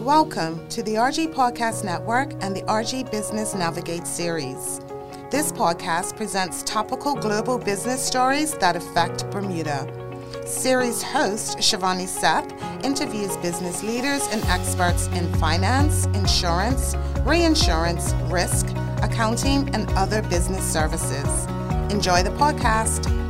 Welcome to the RG Podcast Network and the RG Business Navigate series. This podcast presents topical global business stories that affect Bermuda. Series host Shivani Seth interviews business leaders and experts in finance, insurance, reinsurance, risk, accounting, and other business services. Enjoy the podcast.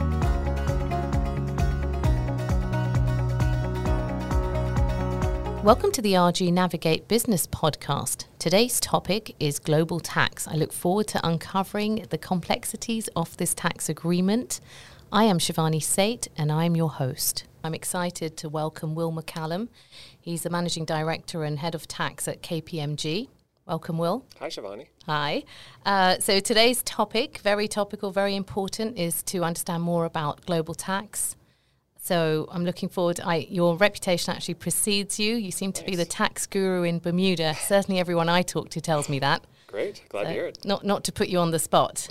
Welcome to the RG Navigate Business Podcast. Today's topic is global tax. I look forward to uncovering the complexities of this tax agreement. I am Shivani Seth and I'm your host. I'm excited to welcome Will McCallum. He's the Managing Director and Head of Tax at KPMG. Welcome, Will. Hi, Shivani. Hi. Uh, so today's topic, very topical, very important, is to understand more about global tax so I'm looking forward. I, your reputation actually precedes you. You seem to nice. be the tax guru in Bermuda. Certainly, everyone I talk to tells me that. Great, glad so to hear it. Not not to put you on the spot.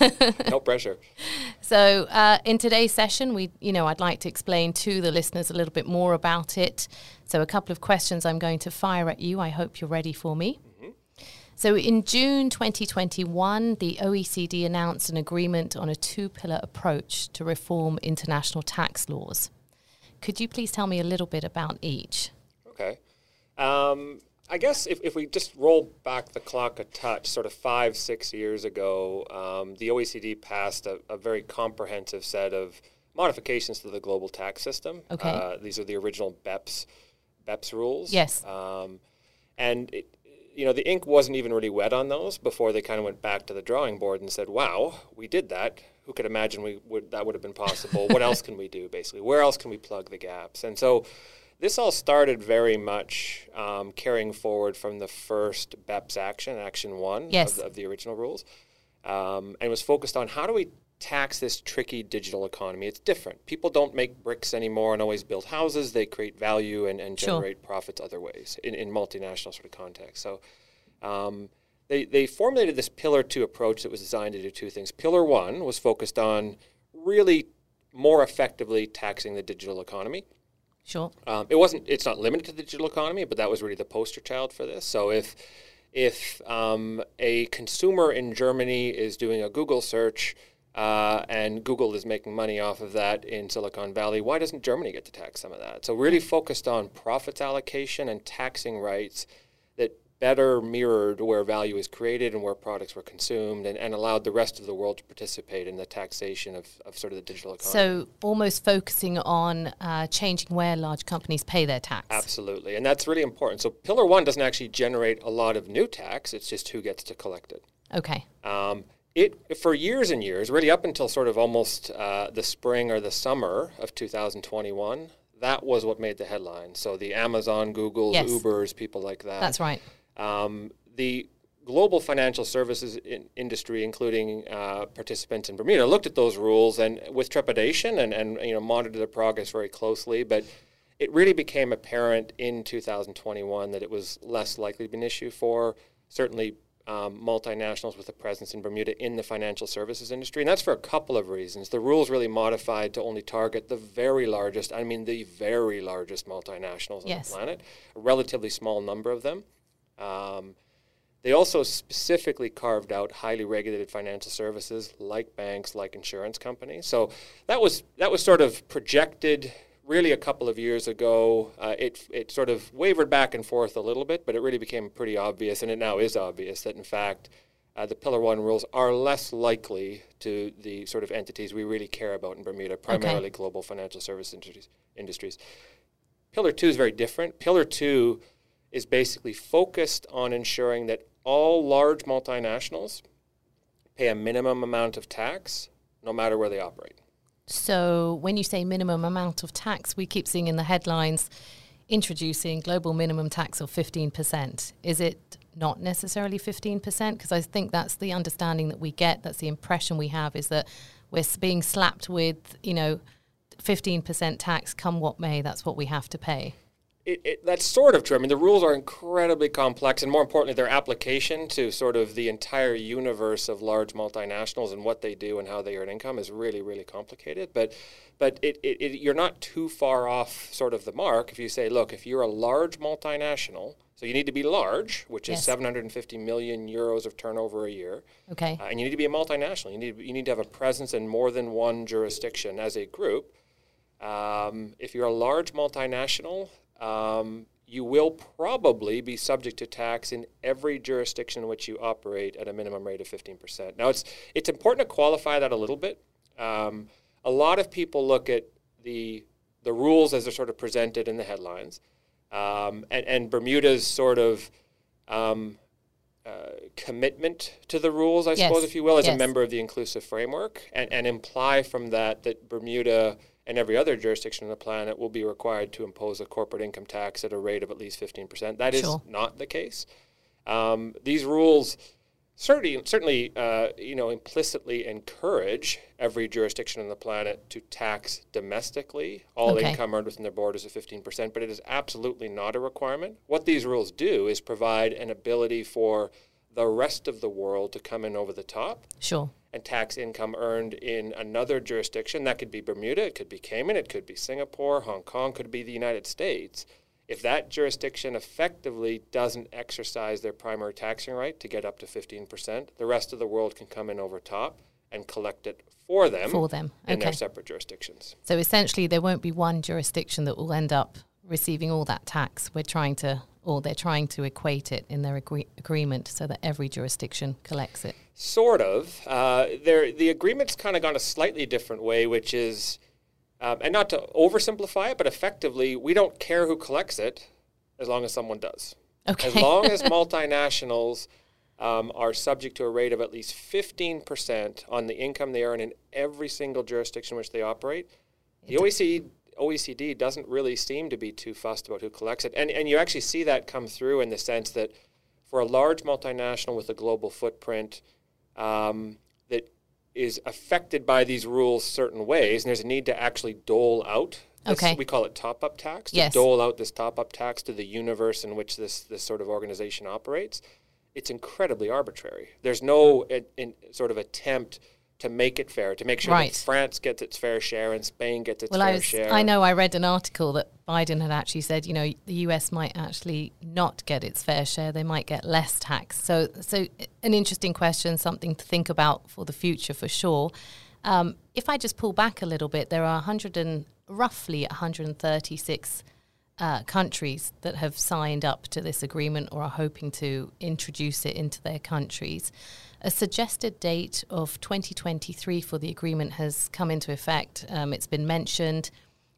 no pressure. So uh, in today's session, we you know I'd like to explain to the listeners a little bit more about it. So a couple of questions I'm going to fire at you. I hope you're ready for me. So in June 2021, the OECD announced an agreement on a two pillar approach to reform international tax laws. Could you please tell me a little bit about each? Okay. Um, I guess if, if we just roll back the clock a touch, sort of five, six years ago, um, the OECD passed a, a, very comprehensive set of modifications to the global tax system. Okay. Uh, these are the original BEPS, BEPS rules. Yes. Um, and it, you know, the ink wasn't even really wet on those before they kind of went back to the drawing board and said, "Wow, we did that. Who could imagine we would that would have been possible? what else can we do? Basically, where else can we plug the gaps?" And so, this all started very much um, carrying forward from the first BEPS action, Action One yes. of, of, the original rules, um, and was focused on how do we tax this tricky digital economy. It's different. People don't make bricks anymore and always build houses. They create value and, and generate sure. profits other ways in, in multinational sort of context. So um, they, they formulated this pillar two approach that was designed to do two things. Pillar one was focused on really more effectively taxing the digital economy. Sure. Um, it wasn't. It's not limited to the digital economy, but that was really the poster child for this. So if if um, a consumer in Germany is doing a Google search uh, and Google is making money off of that in Silicon Valley. Why doesn't Germany get to tax some of that? So, really focused on profits allocation and taxing rights that better mirrored where value is created and where products were consumed and, and allowed the rest of the world to participate in the taxation of, of sort of the digital economy. So, almost focusing on uh, changing where large companies pay their tax. Absolutely. And that's really important. So, Pillar One doesn't actually generate a lot of new tax, it's just who gets to collect it. Okay. Um, it for years and years, really up until sort of almost uh, the spring or the summer of 2021, that was what made the headlines. So the Amazon, Google, yes. Ubers, people like that. That's right. Um, the global financial services in industry, including uh, participants in Bermuda, looked at those rules and with trepidation and, and you know monitored the progress very closely, but. It really became apparent in 2021 that it was less likely to be an issue for certainly um, multinationals with a presence in Bermuda in the financial services industry. And that's for a couple of reasons. The rules really modified to only target the very largest, I mean, the very largest multinationals yes. on the planet, a relatively small number of them. Um, they also specifically carved out highly regulated financial services like banks, like insurance companies. So that was that was sort of projected really a couple of years ago, uh, it, it sort of wavered back and forth a little bit, but it really became pretty obvious, and it now is obvious, that in fact, uh, the Pillar 1 rules are less likely to the sort of entities we really care about in Bermuda, primarily okay. global financial service industries, industries. Pillar 2 is very different. Pillar 2 is basically focused on ensuring that all large multinationals pay a minimum amount of tax no matter where they operate. So when you say minimum amount of tax, we keep seeing in the headlines introducing global minimum tax of 15%. Is it not necessarily 15%? Because I think that's the understanding that we get, that's the impression we have is that we're being slapped with, you know, 15% tax come what may, that's what we have to pay. It, it, that's sort of true. I mean, the rules are incredibly complex, and more importantly, their application to sort of the entire universe of large multinationals and what they do and how they earn income is really, really complicated. But, but it, it, you're not too far off sort of the mark if you say, look, if you're a large multinational, so you need to be large, which yes. is 750 million euros of turnover a year. Okay. Uh, and you need to be a multinational. You need you need to have a presence in more than one jurisdiction as a group. Um, if you're a large multinational, um, you will probably be subject to tax in every jurisdiction in which you operate at a minimum rate of 15%. Now, it's, it's important to qualify that a little bit. Um, a lot of people look at the, the rules as they're sort of presented in the headlines, um, and, and, Bermuda's sort of um, uh, commitment to the rules, I yes. suppose, if you will, as yes. a member of the inclusive framework, and, and imply from that that Bermuda and every other jurisdiction on the planet will be required to impose a corporate income tax at a rate of at least 15%. That sure. is not the case. Um, these rules certainly, certainly uh, you know, implicitly encourage every jurisdiction on the planet to tax domestically all okay. income earned within their borders of 15%, but it is absolutely not a requirement. What these rules do is provide an ability for the rest of the world to come in over the top. Sure and tax income earned in another jurisdiction. That could be Bermuda, it could be Cayman, it could be Singapore, Hong Kong, could be the United States. If that jurisdiction effectively doesn't exercise their primary taxing right to get up to 15%, the rest of the world can come in over top and collect it for them, for them. in okay. their separate jurisdictions. So essentially, there won't be one jurisdiction that will end up receiving all that tax. We're trying to, or they're trying to equate it in their agree- agreement so that every jurisdiction collects it. Sort of. Uh, the agreement's kind of gone a slightly different way, which is, um, and not to oversimplify it, but effectively, we don't care who collects it as long as someone does. Okay. As long as multinationals um, are subject to a rate of at least 15% on the income they earn in every single jurisdiction in which they operate, the OECD, OECD doesn't really seem to be too fussed about who collects it. And, and you actually see that come through in the sense that for a large multinational with a global footprint, um, that is affected by these rules certain ways, and there's a need to actually dole out. This, okay. We call it top up tax. To yes. dole out this top up tax to the universe in which this, this sort of organization operates. It's incredibly arbitrary. There's no in sort of attempt to make it fair, to make sure right. that France gets its fair share and Spain gets its well, fair I was, share. I know I read an article that Biden had actually said, you know, the US might actually not get its fair share; they might get less tax. So, so an interesting question, something to think about for the future for sure. Um, if I just pull back a little bit, there are 100 and roughly 136 uh, countries that have signed up to this agreement or are hoping to introduce it into their countries. A suggested date of 2023 for the agreement has come into effect. Um, it's been mentioned.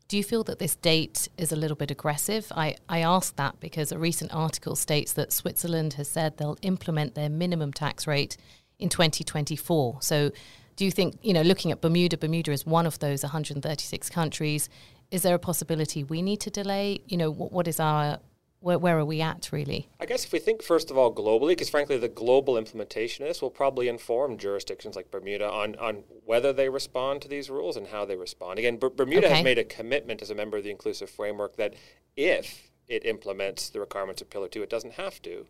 Do you feel that this date is a little bit aggressive? I, I ask that because a recent article states that Switzerland has said they'll implement their minimum tax rate in 2024. So, do you think, you know, looking at Bermuda, Bermuda is one of those 136 countries. Is there a possibility we need to delay? You know, what, what is our where, where are we at really? I guess if we think first of all globally, because frankly the global implementation of this will probably inform jurisdictions like Bermuda on, on whether they respond to these rules and how they respond. Again, B- Bermuda okay. has made a commitment as a member of the inclusive framework that if it implements the requirements of Pillar 2, it doesn't have to,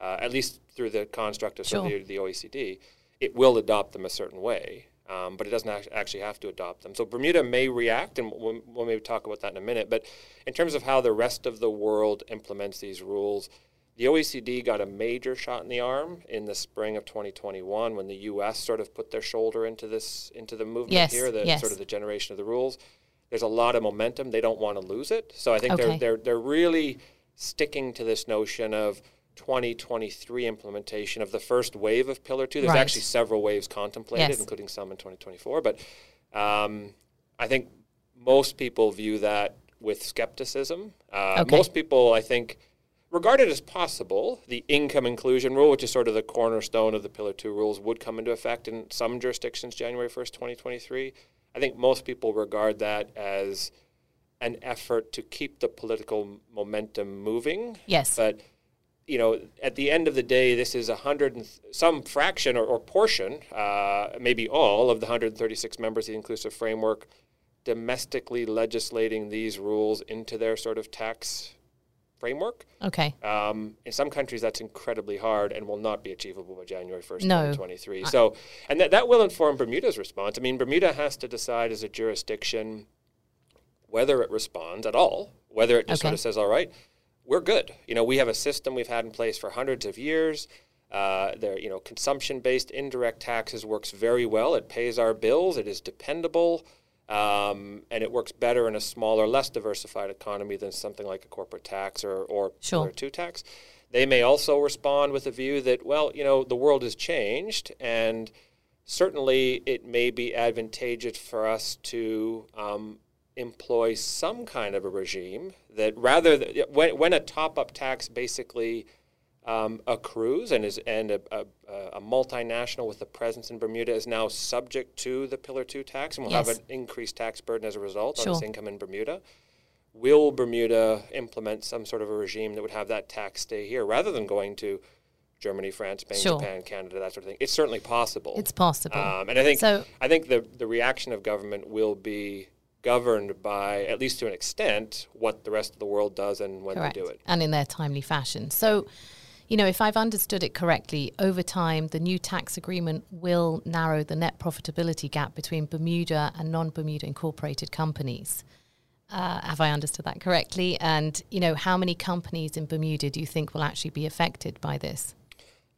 uh, at least through the construct of sure. the, the OECD, it will adopt them a certain way um, but it doesn't actually have to adopt them. So Bermuda may react, and we'll, we'll, maybe talk about that in a minute. But in terms of how the rest of the world implements these rules, the OECD got a major shot in the arm in the spring of 2021 when the U.S. sort of put their shoulder into this into the movement yes, here, the yes. sort of the generation of the rules. There's a lot of momentum. They don't want to lose it, so I think okay. they're they're they're really sticking to this notion of 2023 implementation of the first wave of Pillar 2. There's right. actually several waves contemplated, yes. including some in 2024. But um, I think most people view that with skepticism. Uh, okay. Most people, I think, regard it as possible. The income inclusion rule, which is sort of the cornerstone of the Pillar 2 rules, would come into effect in some jurisdictions January 1st, 2023. I think most people regard that as an effort to keep the political momentum moving. Yes. But you know, at the end of the day, this is a hundred and th- some fraction or, or portion, uh, maybe all of the 136 members of the inclusive framework, domestically legislating these rules into their sort of tax framework. Okay. Um, in some countries, that's incredibly hard and will not be achievable by January 1st, No. 2023. So, and that, that will inform Bermuda's response. I mean, Bermuda has to decide as a jurisdiction whether it responds at all, whether it just Okay. sort of says, all right, we're good. You know, we have a system we've had in place for hundreds of years. Uh, there, you know, consumption-based indirect taxes works very well. It pays our bills. It is dependable, um, and it works better in a smaller, less diversified economy than something like a corporate tax or or Sure. Two tax. They may also respond with a view that, well, you know, the world has changed, and certainly it may be advantageous for us to um, employ some kind of a regime that rather th- when, when a top-up tax basically um, accrues and is and a, a, a multinational with a presence in Bermuda is now subject to the Pillar Two tax and will have an increased tax burden as a result on its income in Bermuda. Will Bermuda implement some sort of a regime that would have that tax stay here rather than going to Germany, France, Spain, Sure. Japan, Canada, that sort of thing? It's certainly possible. It's possible. Um, and I think So- I think the the reaction of government will be governed by, at least to an extent, what the rest of the world does and when Correct. they do it. And in their timely fashion. So, you know, if I've understood it correctly, over time, the new tax agreement will narrow the net profitability gap between Bermuda and non Bermuda incorporated companies. Uh, have I understood that correctly? And, you know, how many companies in Bermuda do you think will actually be affected by this?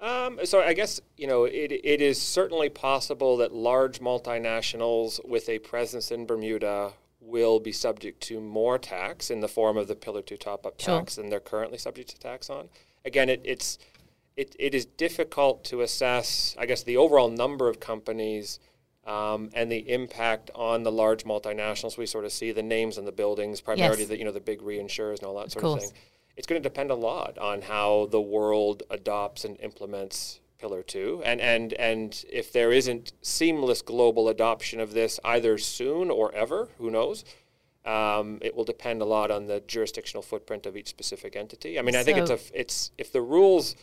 Um, so I guess you know it, it is certainly possible that large multinationals with a presence in Bermuda will be subject to more tax in the form of the Pillar Two top-up Sure. tax than they're currently subject to tax on. Again, it, it's it, it is difficult to assess. I guess the overall number of companies. Um, and the impact on the large multinationals, we sort of see the names on the buildings, primarily Yes. the you know the big reinsurers and all that sort course. of thing it's going to depend a lot on how the world adopts and implements Pillar Two, and and and if there isn't seamless global adoption of this either soon or ever, who knows? Um, it will depend a lot on the jurisdictional footprint of each specific entity. I mean, I think it's a it's if the rules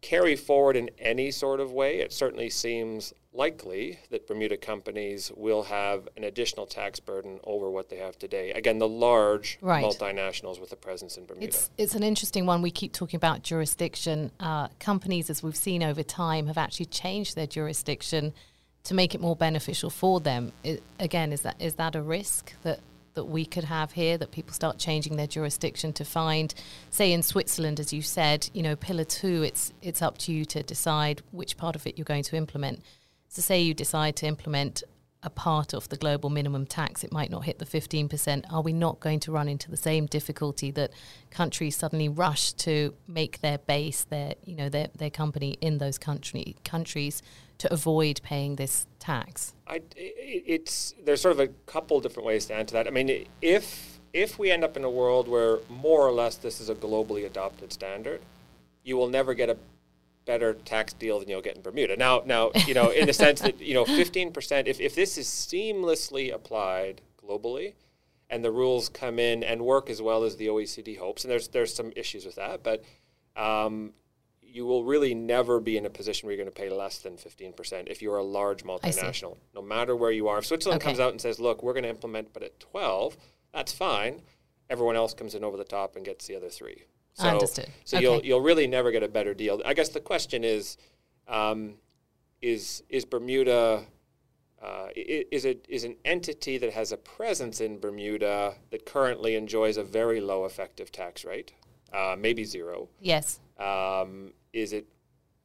carry forward in any sort of way, it certainly seems likely that Bermuda companies will have an additional tax burden over what they have today. Again, the large Right. multinationals with a presence in Bermuda. It's it's an interesting one. We keep talking about jurisdiction. Uh, companies, as we've seen over time, have actually changed their jurisdiction to make it more beneficial for them. I again, is that is that a risk that that we could have here? That people start changing their jurisdiction to find, say, in Switzerland, as you said, you know, Pillar Two. It's it's up to you to decide which part of it you're going to implement. So, say you decide to implement a part of the global minimum tax, it might not hit the 15%. Are we not going to run into the same difficulty that countries suddenly rush to make their base, their, you know, their, their company in those country, countries to avoid paying this tax? I, it's there's sort of a couple different ways to answer that. I mean, if if we end up in a world where more or less this is a globally adopted standard, you will never get a better tax deal than you'll get in Bermuda. Now, now you know, in the sense that you know, 15%. If if this is seamlessly applied globally, and the rules come in and work as well as the OECD hopes, and there's there's some issues with that, but um, you will really never be in a position where you're going to pay less than 15% if you're a large multinational, no matter where you are. If Switzerland Okay. comes out and says, look, we're going to implement, but at 12, that's fine. Everyone else comes in over the top and gets the other three. So, Understood. So you'll, you'll really never get a better deal. I guess the question is, um, is, is Bermuda, uh, is, it, is an entity that has a presence in Bermuda that currently enjoys a very low effective tax rate, uh, maybe zero, Yes. um, is it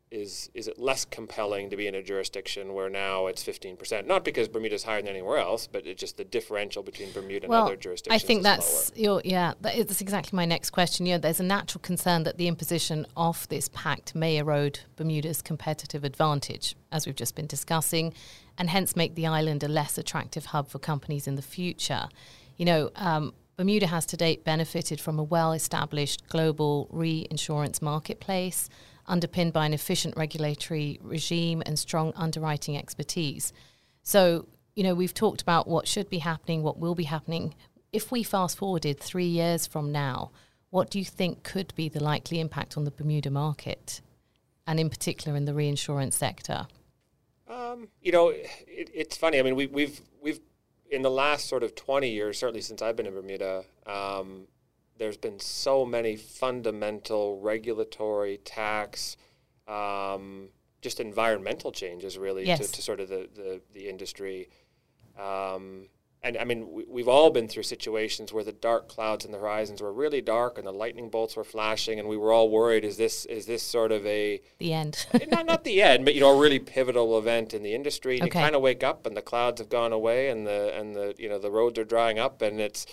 is is it less compelling to be in a jurisdiction where now it's 15%? Not because Bermuda's higher than anywhere else, but it's just the differential between Bermuda and well, other jurisdictions. I think that's your yeah. That's exactly my next question. You know, there's a natural concern that the imposition of this pact may erode Bermuda's competitive advantage, as we've just been discussing, and hence make the island a less attractive hub for companies in the future. You know. Um, Bermuda has to date benefited from a well established global reinsurance marketplace underpinned by an efficient regulatory regime and strong underwriting expertise. So, you know, we've talked about what should be happening, what will be happening. If we fast forwarded three years from now, what do you think could be the likely impact on the Bermuda market, and in particular in the reinsurance sector? Um, you know, it, it's funny. I mean, we, we've we've in the last sort of 20 years, certainly since I've been in Bermuda, um, there's been so many fundamental regulatory tax, um, just environmental changes really Yes. to, to sort of the the, the industry. Um, and I mean, we, we've all been through situations where the dark clouds in the horizons were really dark and the lightning bolts were flashing, and we were all worried: is this is this sort of a The end. not not the end, but you know, a really pivotal event in the industry. And Okay. you kind of wake up, and the clouds have gone away, and the and the you know the roads are drying up, and it's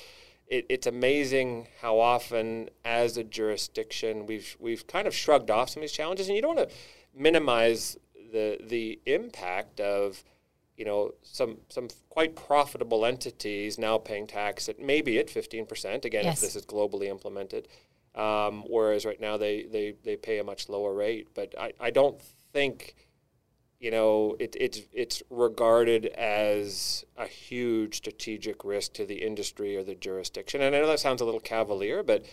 it, it's amazing how often, as a jurisdiction, we've we've kind of shrugged off some of these challenges, and you don't want to minimize the the impact of you know some some quite profitable entities now paying tax at maybe at 15% again Yes. if this is globally implemented um, whereas right now they, they, they pay a much lower rate. But I, I don't think you know it, it's it's regarded as a huge strategic risk to the industry or the jurisdiction and I know that sounds a little cavalier but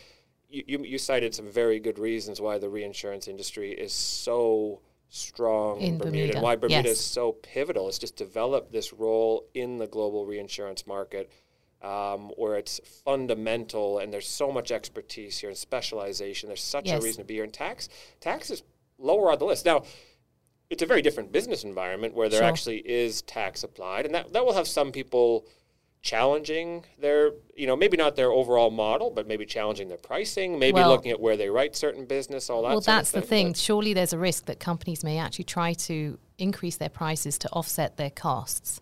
you, you, you cited some very good reasons why the reinsurance industry is so strong In Bermuda, Bermuda, and why Bermuda yes. is so pivotal. It's just developed this role in the global reinsurance market um, where it's fundamental and there's so much expertise here and specialization. There's such Yes. a reason to be here. And tax, tax is lower on the list. Now, it's a very different business environment where there Sure. actually is tax applied, and that, that will have some people challenging their, you know, maybe not their overall model, but maybe challenging their pricing, maybe Well- looking at where they write certain business, all that. well, sort of that's the thing. Surely there's a risk that companies may actually try to increase their prices to offset their costs.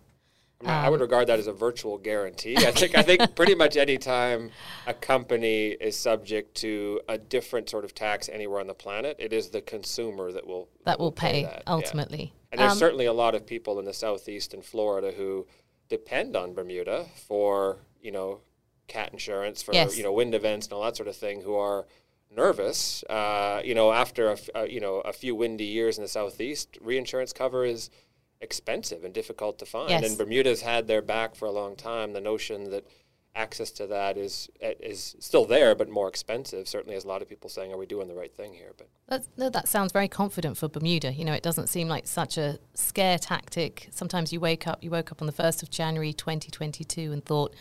I, mean, I Um, would regard that as a virtual guarantee. I think I think pretty much any time a company is subject to a different sort of tax anywhere on the planet, it is the consumer that will That will pay that, yeah. ultimately. And there's Um, certainly a lot of people in the southeast and Florida who depend on Bermuda for you know cat insurance for Yes. you know wind events and all that sort of thing who are nervous. Uh, you know after a, f- a- you know a few windy years in the southeast, reinsurance cover is expensive and difficult to find. Yes. And Bermuda's had their back for a long time. The notion that access to that is is still there, but more expensive. Certainly, has a lot of people saying, "Are we doing the right thing here?" But That's, no, that sounds very confident for Bermuda. You know, it doesn't seem like such a scare tactic. Sometimes you wake up, you woke up on the 1st of January 2022 and thought,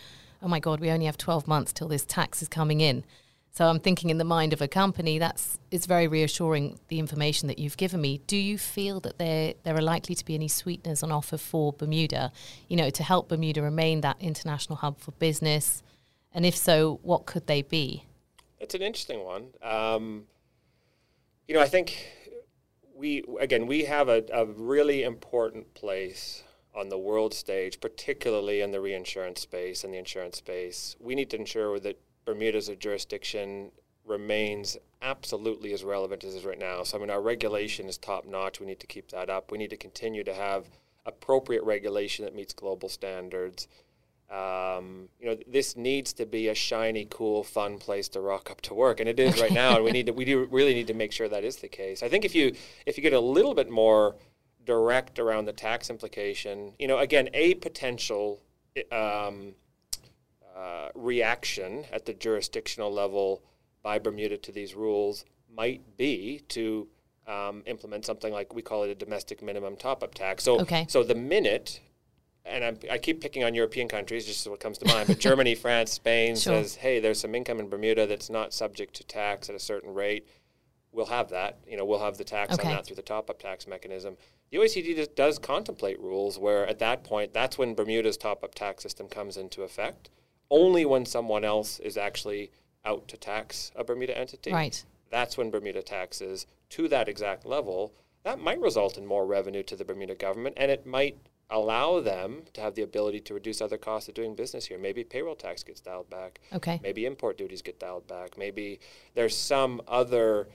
oh my God, we only have 12 months till this tax is coming in. So I'm thinking in the mind of a company, that's it's very reassuring, the information that you've given me. Do you feel that there, there are likely to be any sweeteners on offer for Bermuda, you know, to help Bermuda remain that international hub for business? And if so, what could they be? It's an interesting one. Um, you know, I think we again we have a, a really important place on the world stage, particularly in the reinsurance space and the insurance space. We need to ensure that Bermuda as a jurisdiction remains absolutely as relevant as it is right now. So I mean, our regulation is top notch. We need to keep that up. We need to continue to have appropriate regulation that meets global standards. Um, you know, this needs to be a shiny, cool, fun place to rock up to work, and it is right now. And we need to, we do really need to make sure that is the case. I think if you if you get a little bit more direct around the tax implication, you know, again, a potential um, uh, reaction at the jurisdictional level by Bermuda to these rules might be to um, implement something like we call it a domestic minimum top-up tax. So, Okay. so the minute and I'm, I keep picking on European countries, just what comes to mind. But Germany, France, Spain Sure. says, "Hey, there's some income in Bermuda that's not subject to tax at a certain rate. We'll have that. You know, we'll have the tax Okay. on that through the top-up tax mechanism." The OECD does, does contemplate rules where, at that point, that's when Bermuda's top-up tax system comes into effect. Only when someone else is actually out to tax a Bermuda entity Right. that's when Bermuda taxes to that exact level. That might result in more revenue to the Bermuda government, and it might allow them to have the ability to reduce other costs of doing business here. Maybe payroll tax gets dialed back. Okay. Maybe import duties get dialed back. Maybe there's some other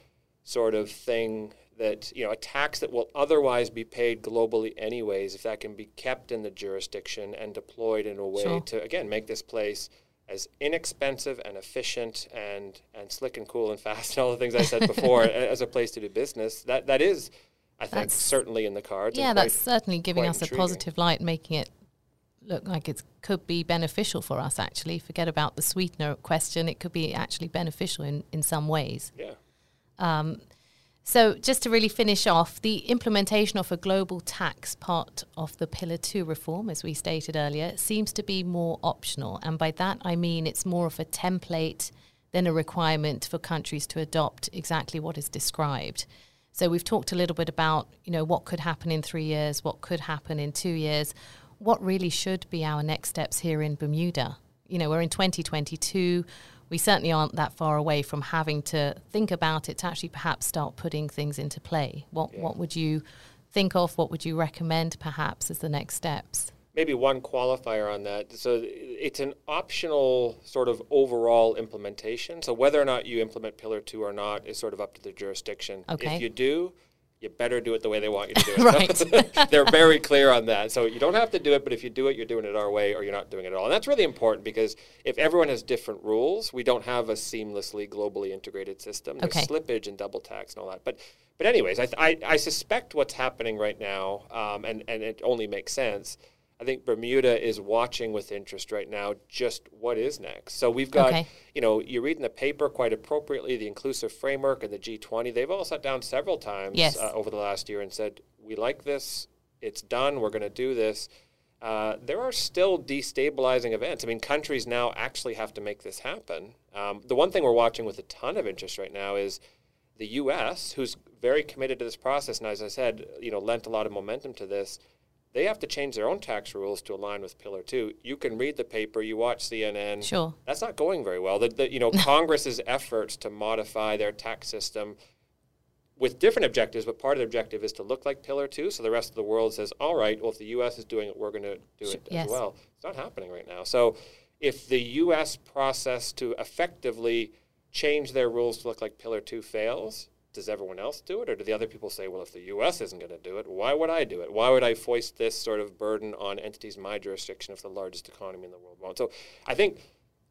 sort of thing that, you know, a tax that will otherwise be paid globally anyways, if that can be kept in the jurisdiction and deployed in a way Sure. to, again, make this place as inexpensive and efficient and, and slick and cool and fast and all the things I said before as a place to do business. That that is, I think, That's- certainly in the cards. Yeah, quite- that's certainly giving us a positive light, making it look like it could be beneficial for us, actually. Forget about the sweetener question. It could be actually beneficial in, in some ways. yeah. Um, so, just to really finish off, the implementation of a global tax part of the Pillar 2 reform, as we stated earlier, seems to be more optional. And by that, I mean it's more of a template than a requirement for countries to adopt exactly what is described. So we've talked a little bit about, you know, what could happen in three years, what could happen in two years, what really should be our next steps here in Bermuda. You know, we're in 2022. We certainly aren't that far away from having to think about it to actually perhaps start putting things into play. What yeah. what would you think of? What would you recommend perhaps as the next steps? maybe one qualifier on that. So it's an optional sort of overall implementation. So whether or not you implement Pillar 2 or not is sort of up to the jurisdiction. Okay. If you do, you better do it the way they want you to do it. right. They're very clear on that. So you don't have to do it, but if you do it, you're doing it our way or you're not doing it at all. And that's really important because if everyone has different rules, we don't have a seamlessly globally integrated system. There's okay. slippage and double tax and all that. But but anyways, I, I, I suspect what's happening right now, um, and, and it only makes sense – I think Bermuda is watching with interest right now just what is next. So we've got, okay. you know, you read in the paper quite appropriately the inclusive framework and the G20. They've all sat down several times yes. uh, over the last year and said, we like this, it's done, we're going to do this. Uh, there are still destabilizing events. I mean, countries now actually have to make this happen. Um, the one thing we're watching with a ton of interest right now is the U.S., who's very committed to this process, and as I said, you know, lent a lot of momentum to this they have to change their own tax rules to align with Pillar Two. You can read the paper, you watch CNN. Sure, that's not going very well. The, the you know Congress's efforts to modify their tax system with different objectives, but part of the objective is to look like Pillar Two, so the rest of the world says, "All right, well, if the U.S. is doing it, we're going to do it yes. as well." It's not happening right now. So, if the U.S. process to effectively change their rules to look like Pillar Two fails, does everyone else do it? Or do the other people say, well, if the U.S. isn't going to do it, why would I do it? Why would I foist this sort of burden on entities in my jurisdiction if the largest economy in the world won't? So I think,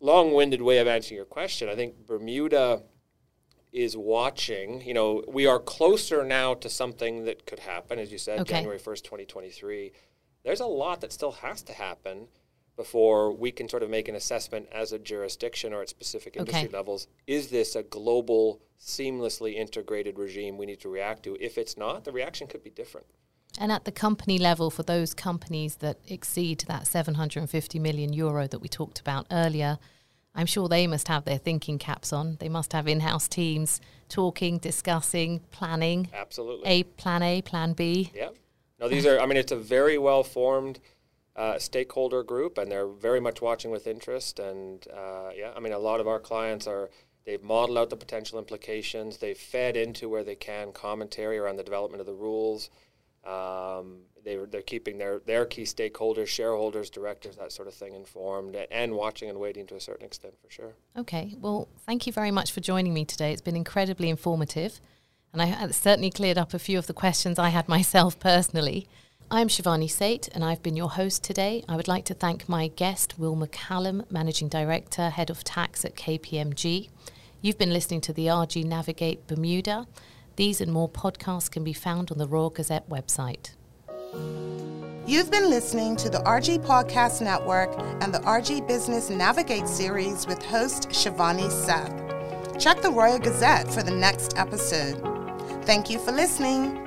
long winded way of answering your question, I think Bermuda is watching. You know, we are closer now to something that could happen, as you said, okay. January 1st, 2023. There's a lot that still has to happen before we can sort of make an assessment as a jurisdiction or at specific industry okay. levels. Is this a global, seamlessly integrated regime we need to react to? If it's not, the reaction could be different. And at the company level, for those companies that exceed that 750 million euro that we talked about earlier, I'm sure they must have their thinking caps on. They must have in house teams talking, discussing, planning. Absolutely. A plan A, plan B. Yeah. No, these are, I mean, it's a very well formed uh, stakeholder group, and they're very much watching with interest. And uh, yeah, I mean, a lot of our clients are they've modeled out the potential implications. They've fed into where they can commentary around the development of the rules. Um, they, they're keeping their, their key stakeholders, shareholders, directors, that sort of thing informed and watching and waiting to a certain extent for sure. Okay. Well, thank you very much for joining me today. It's been incredibly informative. And I certainly cleared up a few of the questions I had myself personally. I'm Shivani Seth, and I've been your host today. I would like to thank my guest, Will McCallum, Managing Director, Head of Tax at KPMG. You've been listening to the RG Navigate Bermuda. These and more podcasts can be found on the Royal Gazette website. You've been listening to the RG Podcast Network and the RG Business Navigate series with host Shivani Seth. Check the Royal Gazette for the next episode. Thank you for listening.